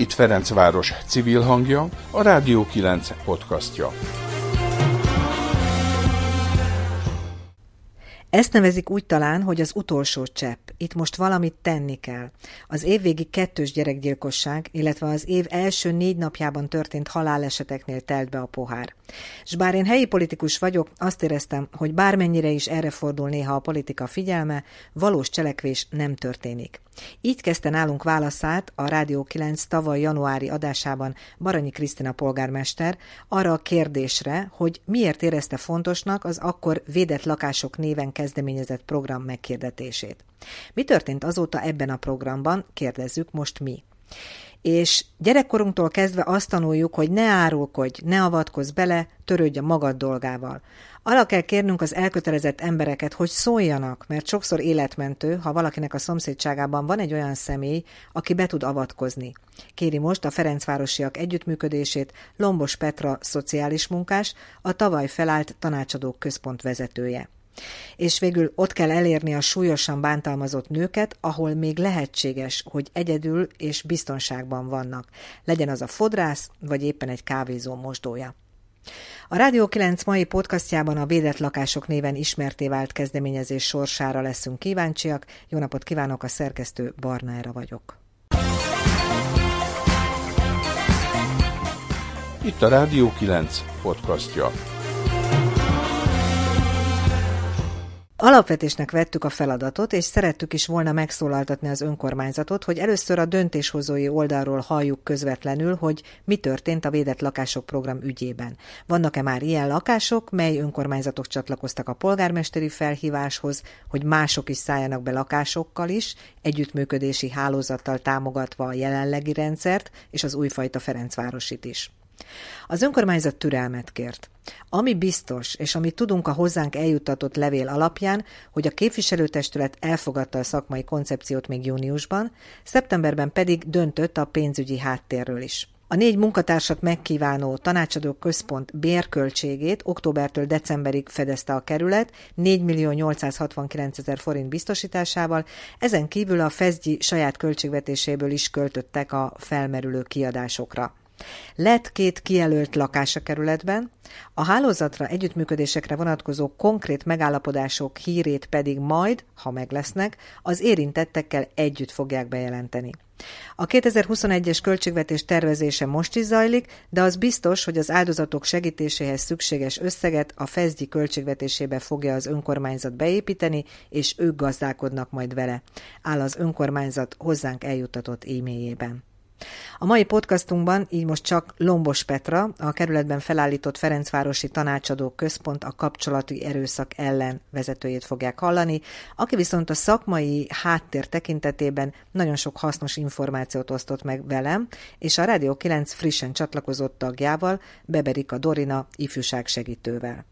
Itt Ferencváros civil hangja, a Rádió 9 podcastja. Ezt nevezik úgy talán, hogy az utolsó csepp. Itt most valamit tenni kell. Az évvégi kettős gyerekgyilkosság, illetve az év első négy napjában történt haláleseteknél telt be a pohár. S bár én helyi politikus vagyok, azt éreztem, hogy bármennyire is erre fordul néha a politika figyelme, valós cselekvés nem történik. Így kezdte nálunk válaszát a Rádió 9 tavaly januári adásában Baranyi Krisztina polgármester arra a kérdésre, hogy miért érezte fontosnak az akkor védett lakások néven kezdeményezett program megkérdetését. Mi történt azóta ebben a programban, kérdezzük most mi. És gyerekkorunktól kezdve azt tanuljuk, hogy ne árulkodj, ne avatkozz bele, törődj a magad dolgával. Arra kell kérnünk az elkötelezett embereket, hogy szóljanak, mert sokszor életmentő, ha valakinek a szomszédságában van egy olyan személy, aki be tud avatkozni. Kéri most a Ferencvárosiak együttműködését Lombos Petra szociális munkás, a tavaly felállt tanácsadók központ vezetője. És végül ott kell elérni a súlyosan bántalmazott nőket, ahol még lehetséges, hogy egyedül és biztonságban vannak. Legyen az a fodrász, vagy éppen egy kávézó mosdója. A Rádió 9 mai podcastjában a Védett Lakások néven ismerté vált kezdeményezés sorsára leszünk kíváncsiak. Jó napot kívánok, a szerkesztő Barnára vagyok. Itt a Rádió 9 podcastja. Alapvetésnek vettük a feladatot, és szerettük is volna megszólaltatni az önkormányzatot, hogy először a döntéshozói oldalról halljuk közvetlenül, hogy mi történt a védett lakások program ügyében. Vannak-e már ilyen lakások, mely önkormányzatok csatlakoztak a polgármesteri felhíváshoz, hogy mások is szálljanak be lakásokkal is, együttműködési hálózattal támogatva a jelenlegi rendszert és az újfajta Ferencvárosit is. Az önkormányzat türelmet kért. Ami biztos, és amit tudunk a hozzánk eljuttatott levél alapján, hogy a képviselőtestület elfogadta a szakmai koncepciót még júniusban, szeptemberben pedig döntött a pénzügyi háttérről is. A négy munkatársat megkívánó tanácsadó központ bérköltségét októbertől decemberig fedezte a kerület 4 millió 869 ezer forint biztosításával, ezen kívül a Fezgyi saját költségvetéséből is költöttek a felmerülő kiadásokra. Lett két kijelölt lakás a kerületben, a hálózatra, együttműködésekre vonatkozó konkrét megállapodások hírét pedig majd, ha meg lesznek, az érintettekkel együtt fogják bejelenteni. A 2021-es költségvetés tervezése most is zajlik, de az biztos, hogy az áldozatok segítéséhez szükséges összeget a FEZDI költségvetésébe fogja az önkormányzat beépíteni, és ők gazdálkodnak majd vele, áll az önkormányzat hozzánk eljutatott e-mailjében. A mai podcastunkban így most csak Lombos Petra, a kerületben felállított Ferencvárosi Tanácsadó Központ a kapcsolati erőszak ellen vezetőjét fogják hallani, aki viszont a szakmai háttér tekintetében nagyon sok hasznos információt osztott meg velem, és a Rádió 9 frissen csatlakozott tagjával, Beberika Dorina ifjúság segítővel.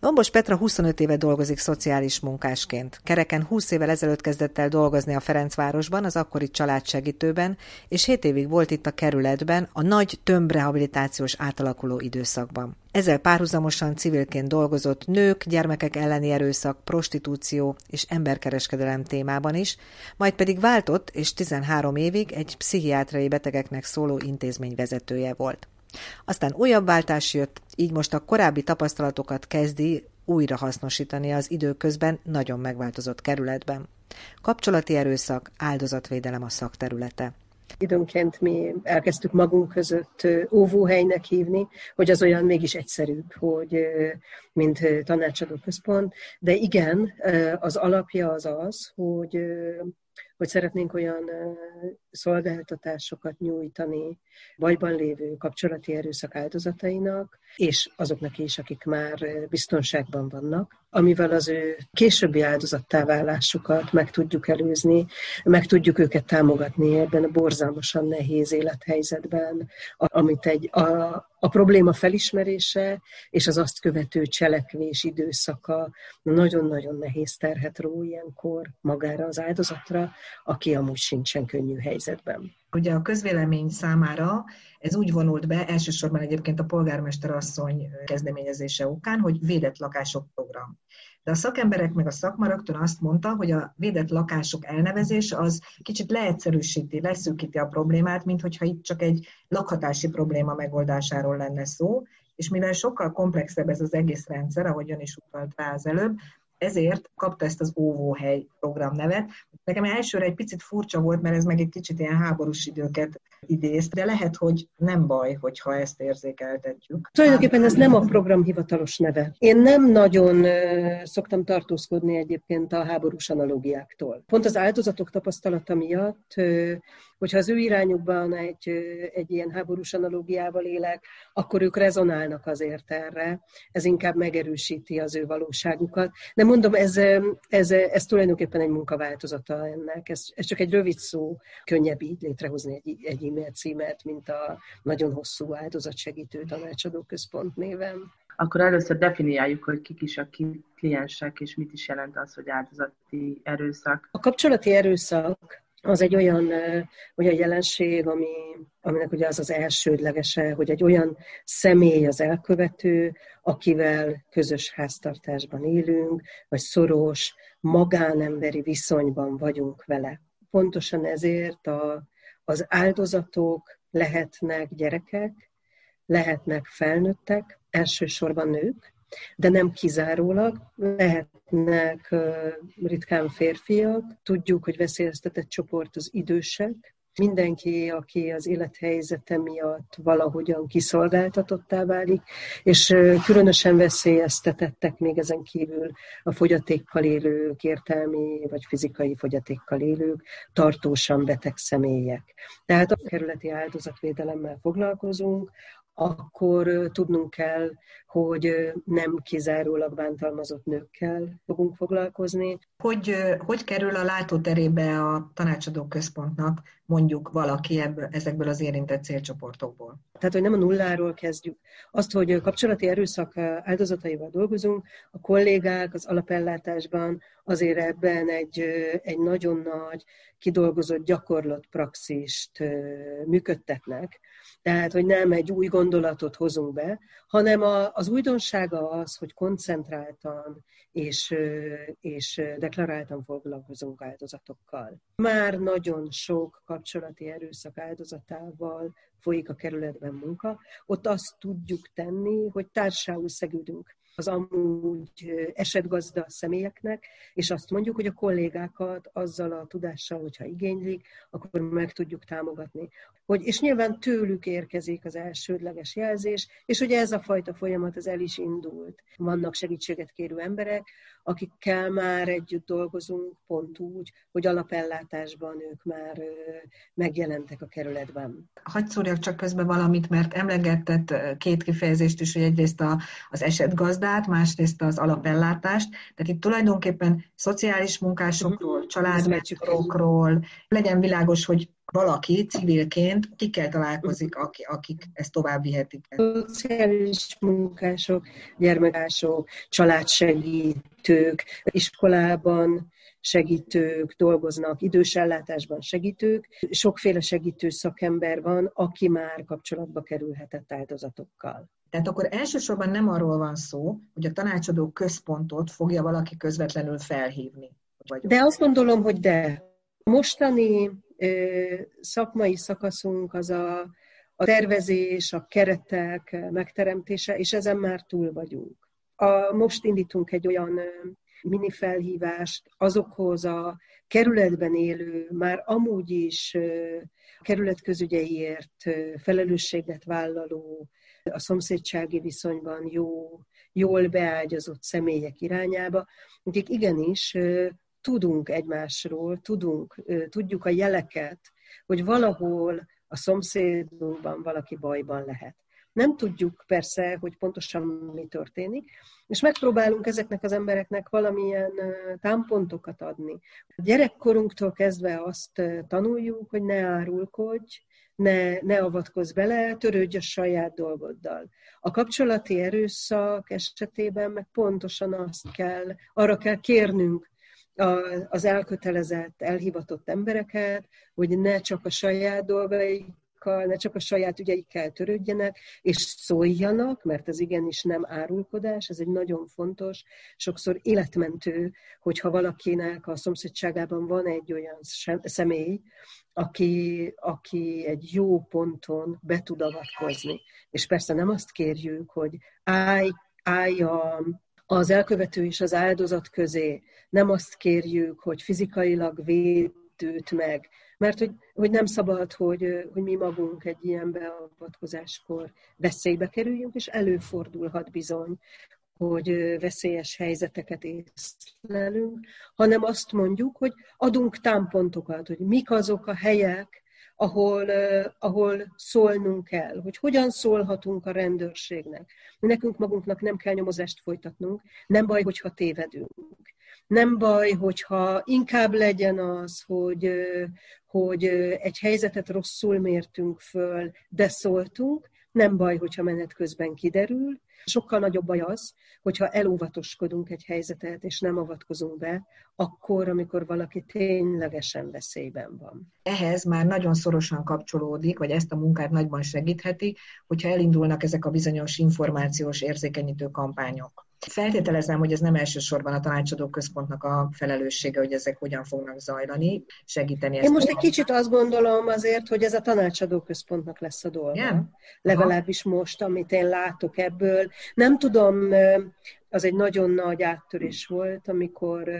Lombos Petra 25 éve dolgozik szociális munkásként. Kereken 20 évvel ezelőtt kezdett el dolgozni a Ferencvárosban, az akkori családsegítőben, és 7 évig volt itt a kerületben, a nagy tömbrehabilitációs átalakuló időszakban. Ezzel párhuzamosan civilként dolgozott nők, gyermekek elleni erőszak, prostitúció és emberkereskedelem témában is, majd pedig váltott, és 13 évig egy pszichiátriai betegeknek szóló intézmény vezetője volt. Aztán újabb váltás jött, így most a korábbi tapasztalatokat kezdi újra hasznosítani az időközben nagyon megváltozott kerületben. Kapcsolati erőszak, áldozatvédelem a szakterülete. Időnként mi elkezdtük magunk között óvóhelynek hívni, hogy az olyan mégis egyszerűbb, hogy mint tanácsadó központ. De igen, az alapja az az, hogy hogy szeretnénk olyan szolgáltatásokat nyújtani bajban lévő kapcsolati erőszak áldozatainak, és azoknak is, akik már biztonságban vannak, amivel az ő későbbi áldozattá válásukat meg tudjuk előzni, meg tudjuk őket támogatni ebben a borzalmasan nehéz élethelyzetben, amit egy, a, a probléma felismerése és az azt követő cselekvés időszaka nagyon-nagyon nehéz terhet ró ilyenkor magára az áldozatra, aki amúgy sincsen könnyű helyzetben. Ugye a közvélemény számára ez úgy vonult be, elsősorban egyébként a polgármester asszony kezdeményezése okán, hogy védett lakások program. De a szakemberek meg a szakma rögtön azt mondta, hogy a védett lakások elnevezés az kicsit leegyszerűsíti, leszűkíti a problémát, mint hogyha itt csak egy lakhatási probléma megoldásáról lenne szó, és mivel sokkal komplexebb ez az egész rendszer, ahogy ön is utalt rá az előbb, ezért kapta ezt az óvóhely program nevet. Nekem elsőre egy picit furcsa volt, mert ez meg egy kicsit ilyen háborús időket idéz, de lehet, hogy nem baj, hogyha ezt érzékeltetjük. Tulajdonképpen ez nem a program hivatalos neve. Én nem nagyon szoktam tartózkodni egyébként a háborús analógiáktól. Pont az áldozatok tapasztalata miatt hogyha az ő irányukban egy, egy ilyen háborús analógiával élek, akkor ők rezonálnak azért erre, ez inkább megerősíti az ő valóságukat. De mondom, ez, ez, ez tulajdonképpen egy munkaváltozata ennek, ez, ez csak egy rövid szó, könnyebb így létrehozni egy, egy e-mail címet, mint a nagyon hosszú áldozatsegítő tanácsadó központ néven akkor először definiáljuk, hogy kik is a kliensek, és mit is jelent az, hogy áldozati erőszak. A kapcsolati erőszak az egy olyan, olyan jelenség, ami, aminek ugye az az elsődlegese, hogy egy olyan személy az elkövető, akivel közös háztartásban élünk, vagy szoros, magánemberi viszonyban vagyunk vele. Pontosan ezért a, az áldozatok lehetnek gyerekek, lehetnek felnőttek, elsősorban nők, de nem kizárólag. Lehetnek ritkán férfiak, tudjuk, hogy veszélyeztetett csoport az idősek, mindenki, aki az élethelyzete miatt valahogyan kiszolgáltatottá válik, és különösen veszélyeztetettek még ezen kívül a fogyatékkal élők, értelmi vagy fizikai fogyatékkal élők, tartósan beteg személyek. Tehát a kerületi áldozatvédelemmel foglalkozunk, akkor tudnunk kell, hogy nem kizárólag bántalmazott nőkkel fogunk foglalkozni. Hogy, hogy kerül a látóterébe a tanácsadó központnak mondjuk valaki ebből, ezekből az érintett célcsoportokból? Tehát, hogy nem a nulláról kezdjük. Azt, hogy kapcsolati erőszak áldozataival dolgozunk, a kollégák az alapellátásban azért ebben egy, egy nagyon nagy, kidolgozott gyakorlott praxist működtetnek. Tehát, hogy nem egy új gondolatot hozunk be, hanem a, az újdonsága az, hogy koncentráltan és, és deklaráltan foglalkozunk áldozatokkal. Már nagyon sok kapcsolati erőszak áldozatával folyik a kerületben munka, ott azt tudjuk tenni, hogy társául szegődünk az amúgy esetgazda személyeknek, és azt mondjuk, hogy a kollégákat azzal a tudással, hogyha igénylik, akkor meg tudjuk támogatni. Hogy, és nyilván tőlük érkezik az elsődleges jelzés, és ugye ez a fajta folyamat az el is indult. Vannak segítséget kérő emberek, akikkel már együtt dolgozunk, pont úgy, hogy alapellátásban ők már megjelentek a kerületben. Hagy szórjak csak közben valamit, mert emlegetett két kifejezést is, hogy egyrészt a, az esetgazdát, másrészt az alapellátást. Tehát itt tulajdonképpen szociális munkásokról, uh-huh. családmecsikokról legyen világos, hogy valaki civilként kikkel találkozik, akik, akik ezt tovább vihetik. Szociális munkások, gyermekások, családsegítők, iskolában segítők dolgoznak, idős ellátásban segítők. Sokféle segítő szakember van, aki már kapcsolatba kerülhetett áldozatokkal. Tehát akkor elsősorban nem arról van szó, hogy a tanácsadó központot fogja valaki közvetlenül felhívni. Vagy de azt gondolom, hogy de. Mostani szakmai szakaszunk az a, a tervezés, a keretek megteremtése, és ezen már túl vagyunk. A, most indítunk egy olyan mini felhívást azokhoz a kerületben élő, már amúgy is kerületközügyeiért felelősséget vállaló, a szomszédsági viszonyban jó, jól beágyazott személyek irányába, akik igenis tudunk egymásról, tudunk, tudjuk a jeleket, hogy valahol a szomszédunkban valaki bajban lehet. Nem tudjuk persze, hogy pontosan mi történik, és megpróbálunk ezeknek az embereknek valamilyen támpontokat adni. A gyerekkorunktól kezdve azt tanuljuk, hogy ne árulkodj, ne, ne avatkozz bele, törődj a saját dolgoddal. A kapcsolati erőszak esetében meg pontosan azt kell, arra kell kérnünk az elkötelezett, elhivatott embereket, hogy ne csak a saját dolgaik ne csak a saját ügyeikkel törődjenek, és szóljanak, mert ez igenis nem árulkodás, ez egy nagyon fontos, sokszor életmentő, hogyha valakinek a szomszédságában van egy olyan személy, aki, aki egy jó ponton be tud avatkozni. És persze nem azt kérjük, hogy állj, állj a, az elkövető és az áldozat közé, nem azt kérjük, hogy fizikailag véd őt meg, mert hogy, hogy nem szabad, hogy, hogy mi magunk egy ilyen beavatkozáskor veszélybe kerüljünk, és előfordulhat bizony, hogy veszélyes helyzeteket észlelünk, hanem azt mondjuk, hogy adunk támpontokat, hogy mik azok a helyek, ahol, ahol szólnunk kell, hogy hogyan szólhatunk a rendőrségnek. Nekünk magunknak nem kell nyomozást folytatnunk, nem baj, hogyha tévedünk. Nem baj, hogyha inkább legyen az, hogy, hogy egy helyzetet rosszul mértünk föl, de szóltunk, nem baj, hogyha menet közben kiderül. Sokkal nagyobb baj az, hogyha elóvatoskodunk egy helyzetet, és nem avatkozunk be, akkor, amikor valaki ténylegesen veszélyben van. Ehhez már nagyon szorosan kapcsolódik, vagy ezt a munkát nagyban segítheti, hogyha elindulnak ezek a bizonyos információs érzékenyítő kampányok. Feltételezem, hogy ez nem elsősorban a tanácsadó központnak a felelőssége, hogy ezek hogyan fognak zajlani, segíteni ezt. Én most egy kicsit azt gondolom azért, hogy ez a tanácsadó központnak lesz a dolga. Igen? Legalábbis most, amit én látok ebből. Nem tudom, az egy nagyon nagy áttörés volt, amikor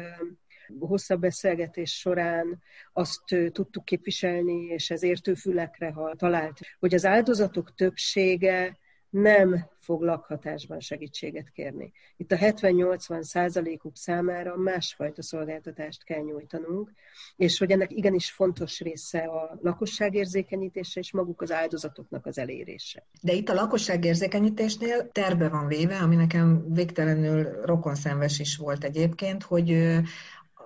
hosszabb beszélgetés során azt tudtuk képviselni, és ez értőfülekre talált, hogy az áldozatok többsége nem fog lakhatásban segítséget kérni. Itt a 70-80 százalékuk számára másfajta szolgáltatást kell nyújtanunk, és hogy ennek igenis fontos része a lakosságérzékenyítése és maguk az áldozatoknak az elérése. De itt a lakosságérzékenyítésnél terve van véve, ami nekem végtelenül rokonszenves is volt egyébként, hogy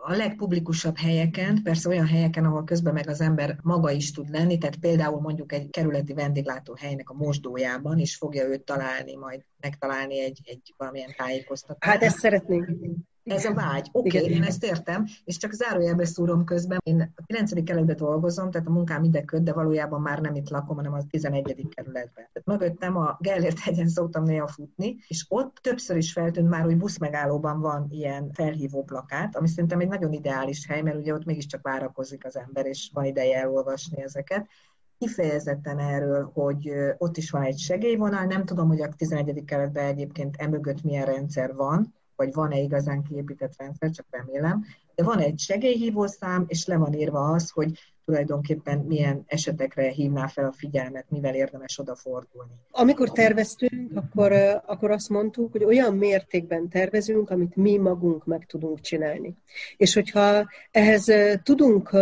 a legpublikusabb helyeken, persze olyan helyeken, ahol közben meg az ember maga is tud lenni, tehát például mondjuk egy kerületi vendéglátó helynek a mosdójában is fogja őt találni, majd megtalálni egy, egy valamilyen tájékoztatást. Hát ezt szeretnénk. Ez a vágy. Oké, okay, én ezt értem, és csak zárójelbe szúrom közben. Én a 9. kerületben dolgozom, tehát a munkám ide köt, de valójában már nem itt lakom, hanem a 11. kerületben. Tehát mögöttem a Gellért hegyen szoktam néha futni, és ott többször is feltűnt már, hogy buszmegállóban van ilyen felhívó plakát, ami szerintem egy nagyon ideális hely, mert ugye ott mégiscsak várakozik az ember, és van ideje elolvasni ezeket kifejezetten erről, hogy ott is van egy segélyvonal, nem tudom, hogy a 11. keretben egyébként emögött milyen rendszer van, vagy van-e igazán kiépített rendszer, csak remélem, de van egy segélyhívószám, és le van írva az, hogy tulajdonképpen milyen esetekre hívná fel a figyelmet, mivel érdemes odafordulni. Amikor terveztünk, akkor, akkor azt mondtuk, hogy olyan mértékben tervezünk, amit mi magunk meg tudunk csinálni. És hogyha ehhez tudunk,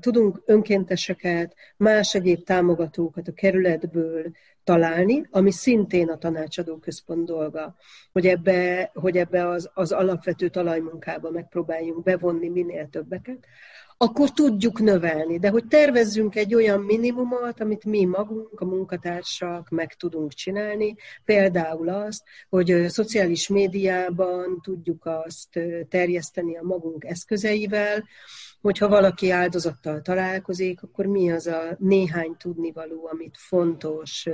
tudunk önkénteseket, más egyéb támogatókat a kerületből találni, ami szintén a tanácsadó központ dolga, hogy ebbe, hogy ebbe az, az alapvető talajmunkába megpróbáljunk bevonni minél többeket, akkor tudjuk növelni. De hogy tervezzünk egy olyan minimumot, amit mi magunk, a munkatársak meg tudunk csinálni, például azt, hogy szociális médiában tudjuk azt terjeszteni a magunk eszközeivel, hogyha valaki áldozattal találkozik, akkor mi az a néhány tudnivaló, amit fontos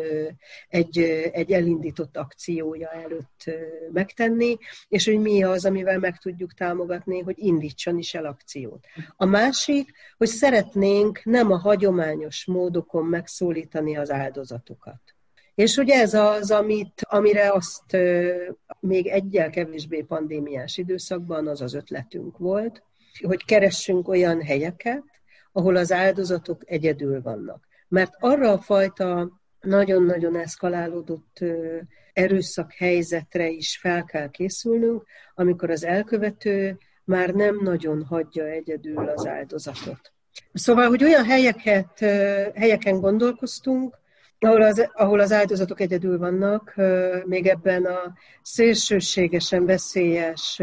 egy, egy elindított akciója előtt megtenni, és hogy mi az, amivel meg tudjuk támogatni, hogy indítson is el akciót. A másik, hogy szeretnénk nem a hagyományos módokon megszólítani az áldozatokat. És hogy ez az, amit, amire azt még egyel kevésbé pandémiás időszakban az az ötletünk volt, hogy keressünk olyan helyeket, ahol az áldozatok egyedül vannak. Mert arra a fajta nagyon-nagyon eszkalálódott erőszak helyzetre is fel kell készülnünk, amikor az elkövető már nem nagyon hagyja egyedül az áldozatot. Szóval, hogy olyan helyeket, helyeken gondolkoztunk, ahol az, ahol az áldozatok egyedül vannak, még ebben a szélsőségesen veszélyes,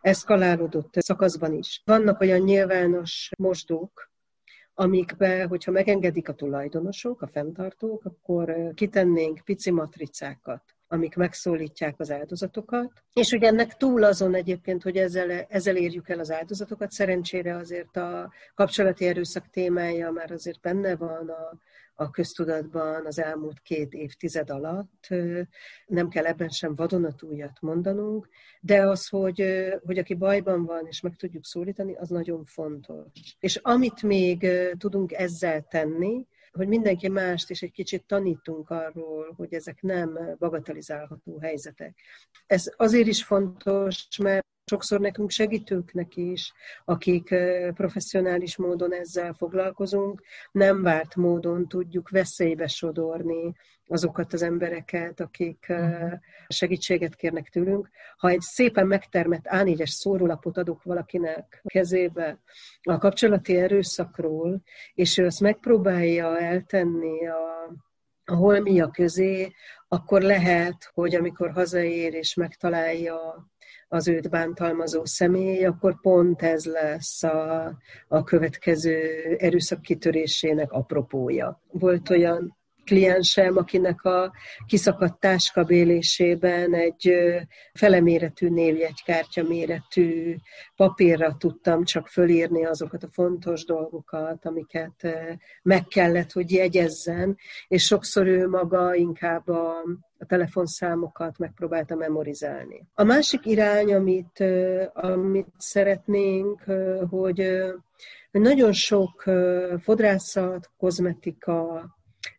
eszkalálódott szakaszban is. Vannak olyan nyilvános mosdók, amikbe, hogyha megengedik a tulajdonosok, a fenntartók, akkor kitennénk pici matricákat amik megszólítják az áldozatokat. És ugye ennek túl azon egyébként, hogy ezzel, ezzel érjük el az áldozatokat, szerencsére azért a kapcsolati erőszak témája már azért benne van a, a köztudatban az elmúlt két évtized alatt. Nem kell ebben sem vadonatújat mondanunk, de az, hogy, hogy aki bajban van, és meg tudjuk szólítani, az nagyon fontos. És amit még tudunk ezzel tenni, hogy mindenki mást is egy kicsit tanítunk arról, hogy ezek nem bagatelizálható helyzetek. Ez azért is fontos, mert sokszor nekünk segítőknek is, akik professzionális módon ezzel foglalkozunk, nem várt módon tudjuk veszélybe sodorni azokat az embereket, akik mhm. segítséget kérnek tőlünk. Ha egy szépen megtermett A4-es szórólapot adok valakinek kezébe a kapcsolati erőszakról, és ő azt megpróbálja eltenni a, a holmia közé, akkor lehet, hogy amikor hazaér és megtalálja az őt bántalmazó személy, akkor pont ez lesz a, a következő erőszak kitörésének apropója. Volt olyan kliensem, akinek a kiszakadt táskabélésében egy feleméretű névjegykártya méretű papírra tudtam csak fölírni azokat a fontos dolgokat, amiket meg kellett, hogy jegyezzen, és sokszor ő maga inkább a, a telefonszámokat megpróbálta memorizálni. A másik irány, amit, amit szeretnénk, hogy, nagyon sok fodrászat, kozmetika,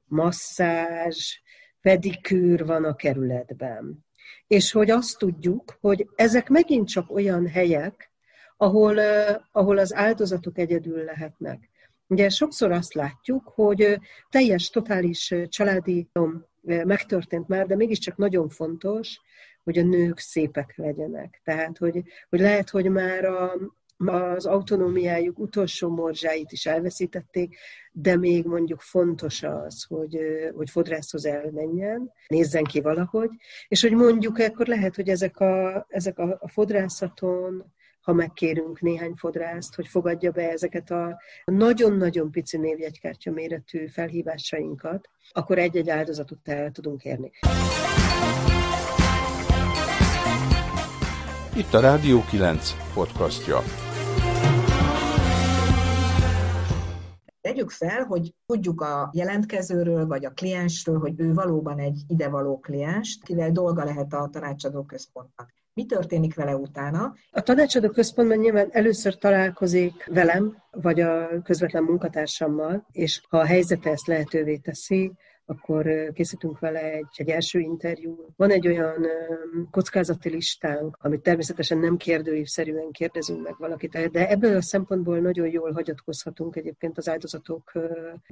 masszázs, pedikűr van a kerületben. És hogy azt tudjuk, hogy ezek megint csak olyan helyek, ahol, ahol az áldozatok egyedül lehetnek. Ugye sokszor azt látjuk, hogy teljes, totális családi megtörtént már, de mégiscsak nagyon fontos, hogy a nők szépek legyenek. Tehát, hogy, hogy lehet, hogy már a, az autonómiájuk utolsó morzsáit is elveszítették, de még mondjuk fontos az, hogy, hogy fodrászhoz elmenjen, nézzen ki valahogy, és hogy mondjuk akkor lehet, hogy ezek a, ezek a, fodrászaton, ha megkérünk néhány fodrászt, hogy fogadja be ezeket a nagyon-nagyon pici névjegykártya méretű felhívásainkat, akkor egy-egy áldozatot el tudunk érni. Itt a Rádió 9 podcastja. Tegyük fel, hogy tudjuk a jelentkezőről vagy a kliensről, hogy ő valóban egy idevaló kliens, kivel dolga lehet a tanácsadó központnak. Mi történik vele utána? A tanácsadó központban nyilván először találkozik velem, vagy a közvetlen munkatársammal, és ha a helyzete ezt lehetővé teszi, akkor készítünk vele egy, egy első interjú. Van egy olyan kockázati listánk, amit természetesen nem kérdőívszerűen kérdezünk meg valakit, de ebből a szempontból nagyon jól hagyatkozhatunk. Egyébként az áldozatok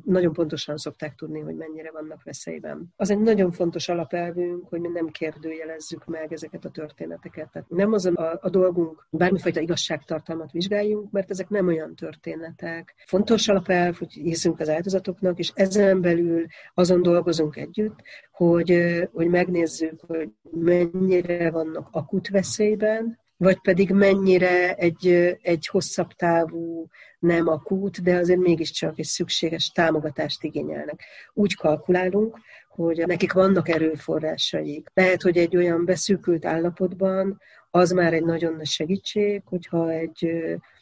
nagyon pontosan szokták tudni, hogy mennyire vannak veszélyben. Az egy nagyon fontos alapelvünk, hogy mi nem kérdőjelezzük meg ezeket a történeteket. Tehát nem az a, a dolgunk, bármifajta igazságtartalmat vizsgáljunk, mert ezek nem olyan történetek. Fontos alapelv, hogy hiszünk az áldozatoknak, és ezen belül azon dolgozunk együtt, hogy, hogy megnézzük, hogy mennyire vannak akut veszélyben, vagy pedig mennyire egy, egy hosszabb távú, nem akut, de azért mégiscsak egy szükséges támogatást igényelnek. Úgy kalkulálunk, hogy nekik vannak erőforrásaik. Lehet, hogy egy olyan beszűkült állapotban az már egy nagyon nagy segítség, hogyha egy,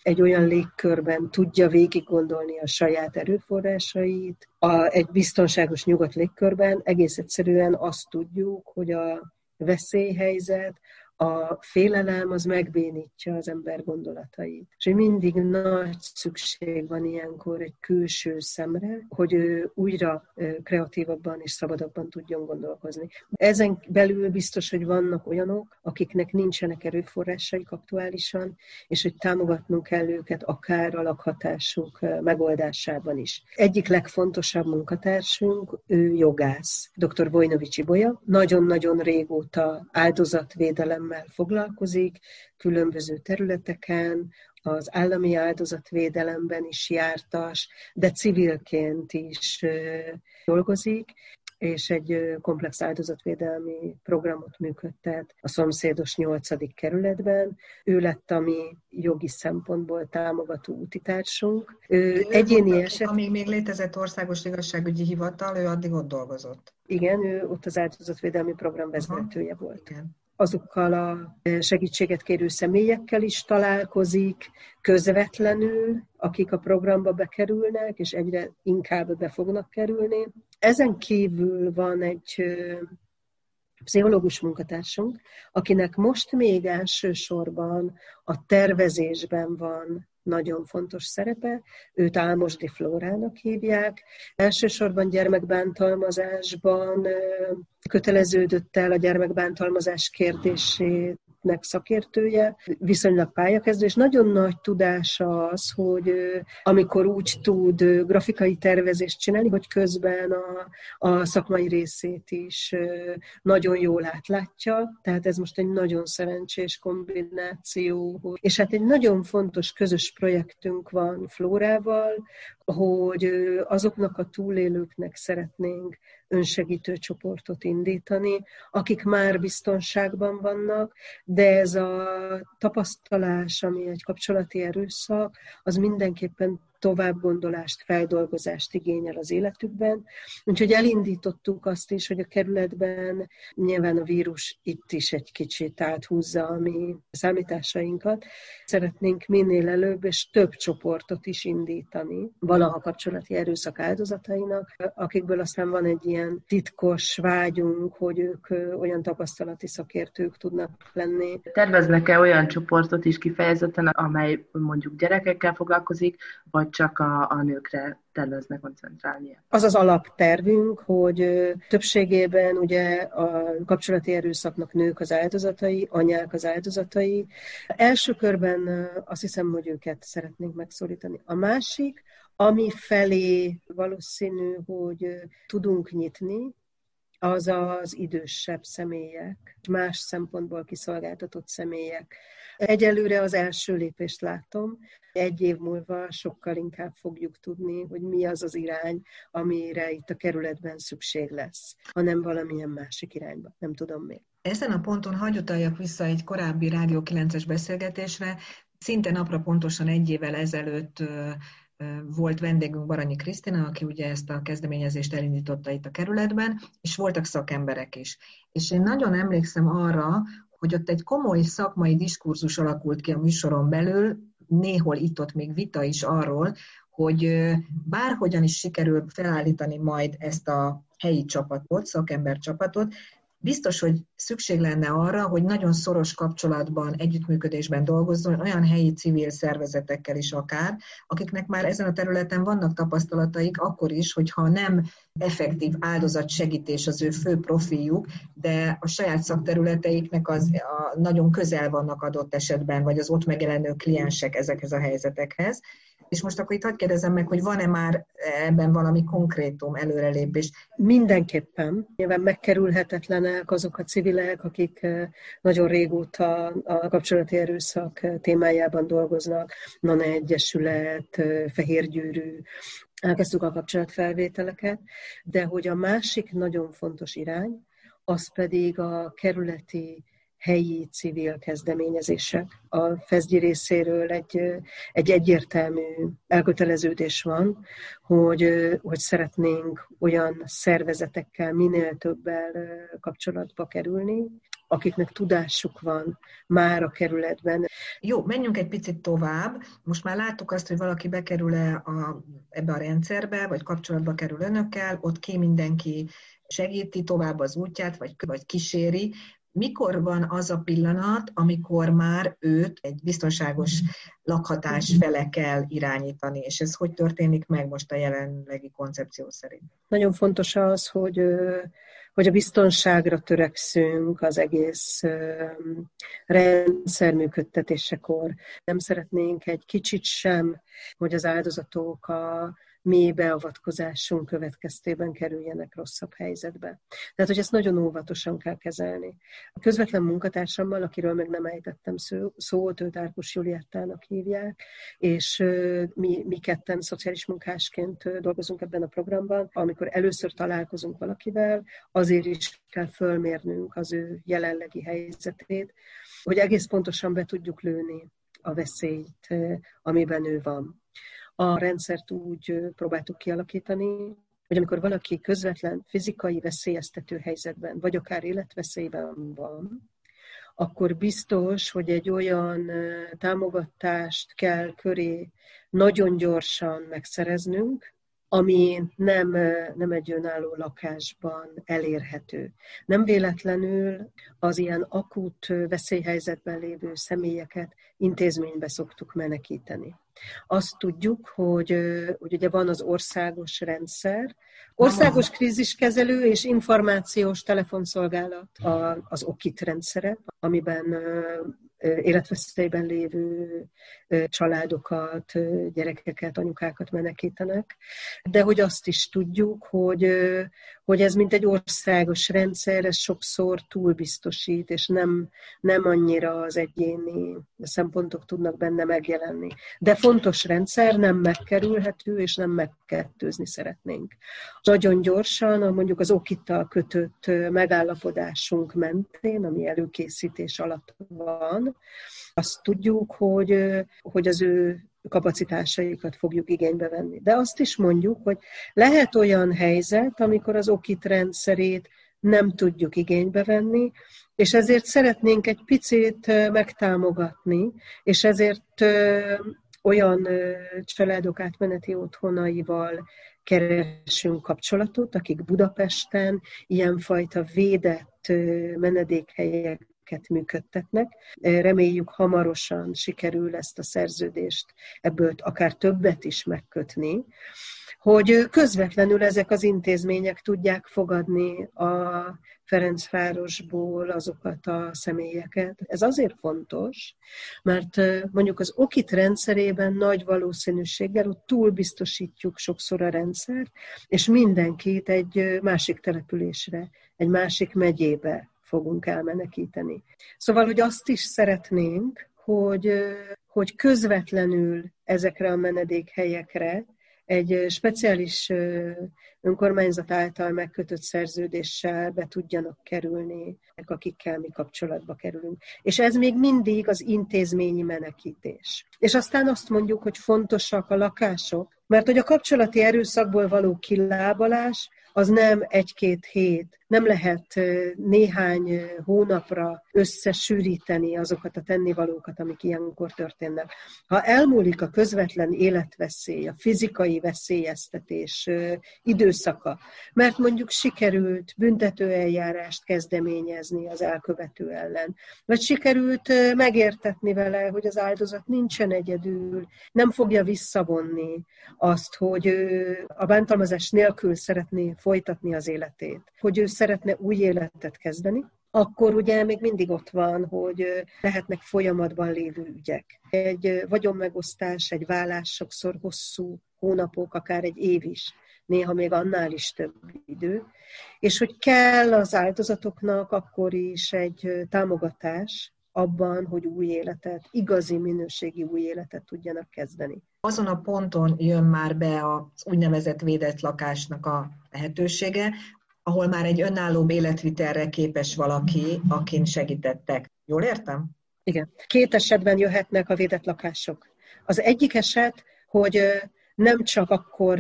egy olyan légkörben tudja végig gondolni a saját erőforrásait, a, egy biztonságos nyugodt légkörben. Egész egyszerűen azt tudjuk, hogy a veszélyhelyzet, a félelem az megbénítja az ember gondolatait. És mindig nagy szükség van ilyenkor egy külső szemre, hogy ő újra kreatívabban és szabadabban tudjon gondolkozni. Ezen belül biztos, hogy vannak olyanok, akiknek nincsenek erőforrásaik aktuálisan, és hogy támogatnunk kell őket akár a lakhatásuk megoldásában is. Egyik legfontosabb munkatársunk, ő jogász, dr. Vojnovicsi Bolya. Nagyon-nagyon régóta áldozatvédelem védelemmel foglalkozik, különböző területeken, az állami áldozatvédelemben is jártas, de civilként is dolgozik, és egy komplex áldozatvédelmi programot működtet a szomszédos nyolcadik kerületben. Ő lett a mi jogi szempontból támogató útitársunk. Ő egyéni eset... Amíg még létezett országos igazságügyi hivatal, ő addig ott dolgozott. Igen, ő ott az áldozatvédelmi program vezetője volt. Igen azokkal a segítséget kérő személyekkel is találkozik közvetlenül, akik a programba bekerülnek, és egyre inkább be fognak kerülni. Ezen kívül van egy pszichológus munkatársunk, akinek most még elsősorban a tervezésben van nagyon fontos szerepe. Őt Álmosdi Flórának hívják. Elsősorban gyermekbántalmazásban köteleződött el a gyermekbántalmazás kérdését nek szakértője, viszonylag pályakezdő, és nagyon nagy tudása az, hogy amikor úgy tud grafikai tervezést csinálni, hogy közben a, a szakmai részét is nagyon jól átlátja, tehát ez most egy nagyon szerencsés kombináció. És hát egy nagyon fontos közös projektünk van Flórával, hogy azoknak a túlélőknek szeretnénk önsegítő csoportot indítani, akik már biztonságban vannak, de ez a tapasztalás, ami egy kapcsolati erőszak, az mindenképpen továbbgondolást, feldolgozást igényel az életükben. Úgyhogy elindítottuk azt is, hogy a kerületben nyilván a vírus itt is egy kicsit áthúzza a mi számításainkat. Szeretnénk minél előbb és több csoportot is indítani, valaha kapcsolati erőszak áldozatainak, akikből aztán van egy ilyen titkos vágyunk, hogy ők olyan tapasztalati szakértők tudnak lenni. Terveznek-e olyan csoportot is kifejezetten, amely mondjuk gyerekekkel foglalkozik, vagy csak a, a nőkre terveznek koncentrálni. Az az alaptervünk, hogy többségében ugye a kapcsolati erőszaknak nők az áldozatai, anyák az áldozatai. Első körben azt hiszem, hogy őket szeretnénk megszólítani. A másik, ami felé valószínű, hogy tudunk nyitni, az az idősebb személyek, más szempontból kiszolgáltatott személyek. Egyelőre az első lépést látom, egy év múlva sokkal inkább fogjuk tudni, hogy mi az az irány, amire itt a kerületben szükség lesz, hanem valamilyen másik irányba. Nem tudom még. Ezen a ponton hagy utaljak vissza egy korábbi Rádió 9-es beszélgetésre. Szinte napra pontosan egy évvel ezelőtt volt vendégünk Baranyi Krisztina, aki ugye ezt a kezdeményezést elindította itt a kerületben, és voltak szakemberek is. És én nagyon emlékszem arra, hogy ott egy komoly szakmai diskurzus alakult ki a műsoron belül, néhol itt-ott még vita is arról, hogy bárhogyan is sikerül felállítani majd ezt a helyi csapatot, szakember csapatot, biztos, hogy szükség lenne arra, hogy nagyon szoros kapcsolatban, együttműködésben dolgozzon olyan helyi civil szervezetekkel is akár, akiknek már ezen a területen vannak tapasztalataik, akkor is, hogyha nem effektív áldozatsegítés az ő fő profiljuk, de a saját szakterületeiknek az a, nagyon közel vannak adott esetben, vagy az ott megjelenő kliensek ezekhez a helyzetekhez. És most akkor itt hagyd kérdezem meg, hogy van-e már ebben valami konkrétum, előrelépés? Mindenképpen. Nyilván megkerülhetetlenek azok a civilek, akik nagyon régóta a kapcsolati erőszak témájában dolgoznak. NANA Egyesület, Fehérgyűrű, elkezdtük a kapcsolatfelvételeket, de hogy a másik nagyon fontos irány, az pedig a kerületi helyi civil kezdeményezések. A Fezgyi részéről egy, egy egyértelmű elköteleződés van, hogy, hogy szeretnénk olyan szervezetekkel minél többel kapcsolatba kerülni, akiknek tudásuk van már a kerületben. Jó, menjünk egy picit tovább. Most már láttuk azt, hogy valaki bekerül-e a, ebbe a rendszerbe, vagy kapcsolatba kerül önökkel, ott ki mindenki segíti tovább az útját, vagy, vagy kíséri mikor van az a pillanat, amikor már őt egy biztonságos lakhatás fele kell irányítani, és ez hogy történik meg most a jelenlegi koncepció szerint? Nagyon fontos az, hogy, hogy a biztonságra törekszünk az egész rendszer működtetésekor. Nem szeretnénk egy kicsit sem, hogy az áldozatok a mi beavatkozásunk következtében kerüljenek rosszabb helyzetbe. Tehát, hogy ezt nagyon óvatosan kell kezelni. A közvetlen munkatársammal, akiről meg nem ejtettem szó, szót, őt Árkus Juliettának hívják, és mi, mi ketten szociális munkásként dolgozunk ebben a programban. Amikor először találkozunk valakivel, azért is kell fölmérnünk az ő jelenlegi helyzetét, hogy egész pontosan be tudjuk lőni a veszélyt, amiben ő van. A rendszert úgy próbáltuk kialakítani, hogy amikor valaki közvetlen fizikai veszélyeztető helyzetben, vagy akár életveszélyben van, akkor biztos, hogy egy olyan támogatást kell köré nagyon gyorsan megszereznünk, ami nem, nem egy önálló lakásban elérhető. Nem véletlenül az ilyen akut veszélyhelyzetben lévő személyeket intézménybe szoktuk menekíteni. Azt tudjuk, hogy, hogy ugye van az országos rendszer, országos kríziskezelő és információs telefonszolgálat az OKIT rendszere, amiben életveszélyben lévő családokat, gyerekeket, anyukákat menekítenek, de hogy azt is tudjuk, hogy, hogy ez mint egy országos rendszer, ez sokszor túlbiztosít, és nem, nem annyira az egyéni szempontok tudnak benne megjelenni. De fontos rendszer, nem megkerülhető, és nem megkettőzni szeretnénk. Nagyon gyorsan, mondjuk az okittal kötött megállapodásunk mentén, ami előkészítés alatt van, azt tudjuk, hogy, hogy az ő kapacitásaikat fogjuk igénybe venni. De azt is mondjuk, hogy lehet olyan helyzet, amikor az okit rendszerét nem tudjuk igénybe venni, és ezért szeretnénk egy picit megtámogatni, és ezért olyan családok átmeneti otthonaival keresünk kapcsolatot, akik Budapesten ilyenfajta védett menedékhelyek működtetnek. Reméljük hamarosan sikerül ezt a szerződést ebből akár többet is megkötni, hogy közvetlenül ezek az intézmények tudják fogadni a Ferencvárosból azokat a személyeket. Ez azért fontos, mert mondjuk az OKIT rendszerében nagy valószínűséggel ott túlbiztosítjuk sokszor a rendszert, és mindenkit egy másik településre, egy másik megyébe fogunk elmenekíteni. Szóval, hogy azt is szeretnénk, hogy, hogy közvetlenül ezekre a menedékhelyekre egy speciális önkormányzat által megkötött szerződéssel be tudjanak kerülni, akikkel mi kapcsolatba kerülünk. És ez még mindig az intézményi menekítés. És aztán azt mondjuk, hogy fontosak a lakások, mert hogy a kapcsolati erőszakból való kilábalás az nem egy-két hét, nem lehet néhány hónapra összesűríteni azokat a tennivalókat, amik ilyenkor történnek. Ha elmúlik a közvetlen életveszély, a fizikai veszélyeztetés időszaka, mert mondjuk sikerült büntetőeljárást kezdeményezni az elkövető ellen, vagy sikerült megértetni vele, hogy az áldozat nincsen egyedül, nem fogja visszavonni azt, hogy a bántalmazás nélkül szeretné folytatni az életét, hogy ő szeretne új életet kezdeni, akkor ugye még mindig ott van, hogy lehetnek folyamatban lévő ügyek. Egy vagyonmegosztás, egy vállás sokszor hosszú hónapok, akár egy év is, néha még annál is több idő, és hogy kell az áldozatoknak akkor is egy támogatás abban, hogy új életet, igazi minőségi új életet tudjanak kezdeni. Azon a ponton jön már be az úgynevezett védett lakásnak a lehetősége, ahol már egy önálló életvitelre képes valaki, akin segítettek. Jól értem? Igen. Két esetben jöhetnek a védett lakások. Az egyik eset, hogy nem csak akkor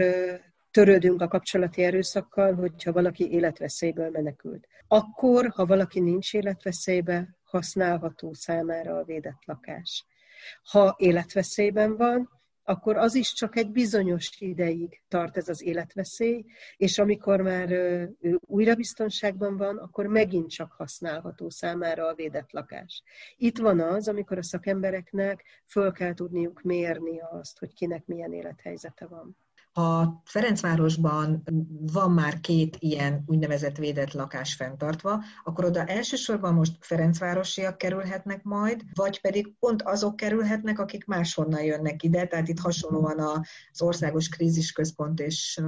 törődünk a kapcsolati erőszakkal, hogyha valaki életveszélyből menekült. Akkor, ha valaki nincs életveszélybe, használható számára a védett lakás. Ha életveszélyben van, akkor az is csak egy bizonyos ideig tart ez az életveszély, és amikor már ő újra biztonságban van, akkor megint csak használható számára a védett lakás. Itt van az, amikor a szakembereknek föl kell tudniuk mérni azt, hogy kinek milyen élethelyzete van. Ha Ferencvárosban van már két ilyen úgynevezett védett lakás fenntartva, akkor oda elsősorban most Ferencvárosiak kerülhetnek majd, vagy pedig pont azok kerülhetnek, akik máshonnan jönnek ide, tehát itt hasonlóan az Országos Krízisközpont és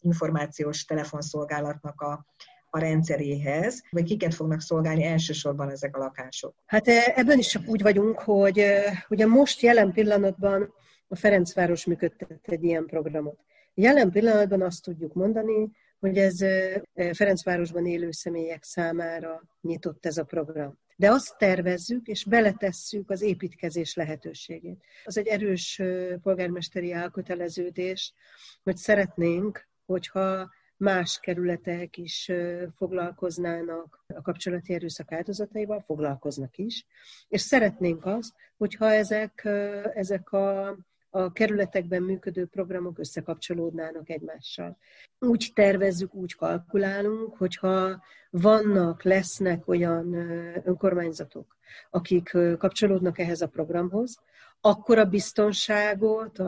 Információs Telefonszolgálatnak a a rendszeréhez, vagy kiket fognak szolgálni elsősorban ezek a lakások? Hát ebben is csak úgy vagyunk, hogy ugye most jelen pillanatban a Ferencváros működtet egy ilyen programot. Jelen pillanatban azt tudjuk mondani, hogy ez Ferencvárosban élő személyek számára nyitott ez a program. De azt tervezzük, és beletesszük az építkezés lehetőségét. Az egy erős polgármesteri elköteleződés, hogy szeretnénk, hogyha más kerületek is foglalkoznának a kapcsolati erőszak áldozataival, foglalkoznak is, és szeretnénk azt, hogyha ezek, ezek a a kerületekben működő programok összekapcsolódnának egymással. Úgy tervezzük, úgy kalkulálunk, hogyha vannak, lesznek olyan önkormányzatok, akik kapcsolódnak ehhez a programhoz, akkor a biztonságot,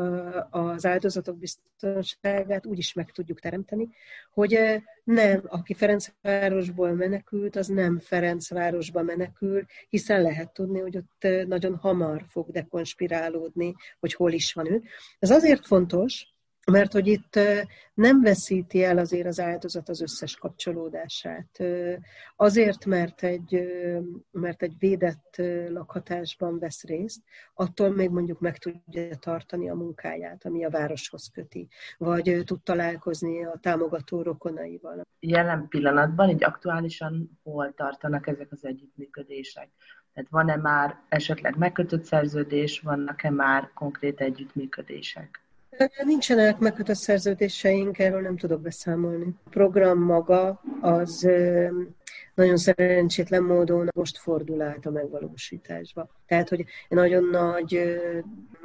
az áldozatok biztonságát úgy is meg tudjuk teremteni, hogy nem, aki Ferencvárosból menekült, az nem Ferencvárosba menekül, hiszen lehet tudni, hogy ott nagyon hamar fog dekonspirálódni, hogy hol is van ő. Ez azért fontos, mert hogy itt nem veszíti el azért az áldozat az összes kapcsolódását. Azért, mert egy, mert egy védett lakhatásban vesz részt, attól még mondjuk meg tudja tartani a munkáját, ami a városhoz köti, vagy tud találkozni a támogató rokonaival. Jelen pillanatban, így aktuálisan hol tartanak ezek az együttműködések? Tehát van-e már esetleg megkötött szerződés, vannak-e már konkrét együttműködések? Nincsenek megkötött szerződéseink, erről nem tudok beszámolni. A program maga az nagyon szerencsétlen módon most fordul át a megvalósításba. Tehát, hogy nagyon nagy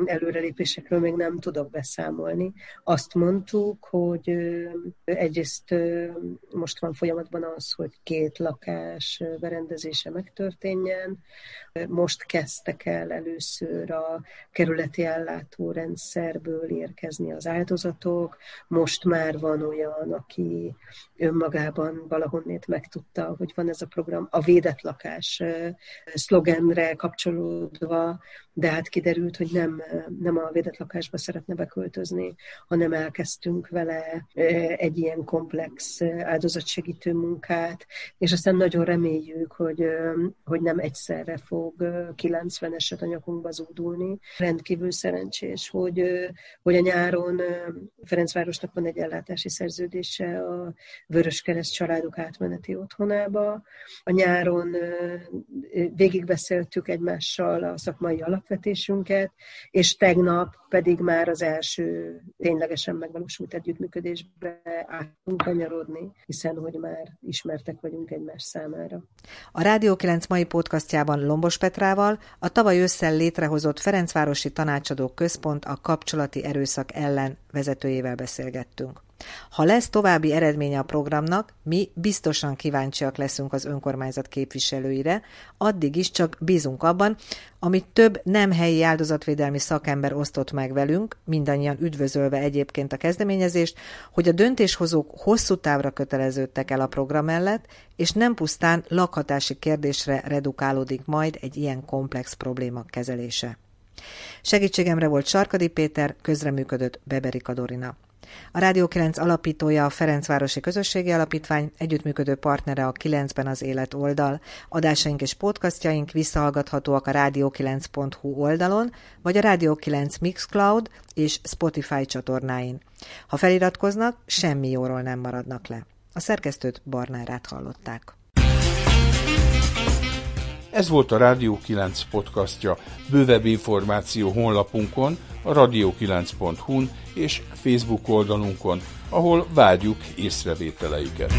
előrelépésekről még nem tudok beszámolni. Azt mondtuk, hogy egyrészt most van folyamatban az, hogy két lakás berendezése megtörténjen. Most kezdtek el először a kerületi ellátórendszerből érkezni az áldozatok. Most már van olyan, aki önmagában valahonnét megtudta, hogy van ez a program, a védett lakás szlogenre kapcsolódva, de hát kiderült, hogy nem, nem a védett lakásba szeretne beköltözni, hanem elkezdtünk vele egy ilyen komplex áldozatsegítő munkát, és aztán nagyon reméljük, hogy, hogy nem egyszerre fog 90 eset a nyakunkba zúdulni. Rendkívül szerencsés, hogy, hogy a nyáron Ferencvárosnak van egy ellátási szerződése a Vöröskereszt családok átmeneti otthonába. A nyáron végigbeszéltük egymással a szakmai alapvetésünket, és tegnap pedig már az első ténylegesen megvalósult együttműködésbe áttunk kanyarodni, hiszen hogy már ismertek vagyunk egymás számára. A Rádió 9 mai podcastjában Lombos Petrával a tavaly ősszel létrehozott Ferencvárosi Tanácsadó Központ a kapcsolati erőszak ellen vezetőjével beszélgettünk. Ha lesz további eredménye a programnak, mi biztosan kíváncsiak leszünk az önkormányzat képviselőire, addig is csak bízunk abban, amit több nem helyi áldozatvédelmi szakember osztott meg velünk, mindannyian üdvözölve egyébként a kezdeményezést, hogy a döntéshozók hosszú távra köteleződtek el a program mellett, és nem pusztán lakhatási kérdésre redukálódik majd egy ilyen komplex probléma kezelése. Segítségemre volt Sarkadi Péter, közreműködött Beberika Dorina. A Rádió 9 alapítója a Ferencvárosi Közösségi Alapítvány, együttműködő partnere a 9-ben az élet oldal. Adásaink és podcastjaink visszahallgathatóak a rádió9.hu oldalon, vagy a Rádió 9 Mixcloud és Spotify csatornáin. Ha feliratkoznak, semmi jóról nem maradnak le. A szerkesztőt Barnárát hallották. Ez volt a Rádió 9 podcastja. Bővebb információ honlapunkon, a radio9.hu-n és Facebook oldalunkon, ahol várjuk észrevételeiket.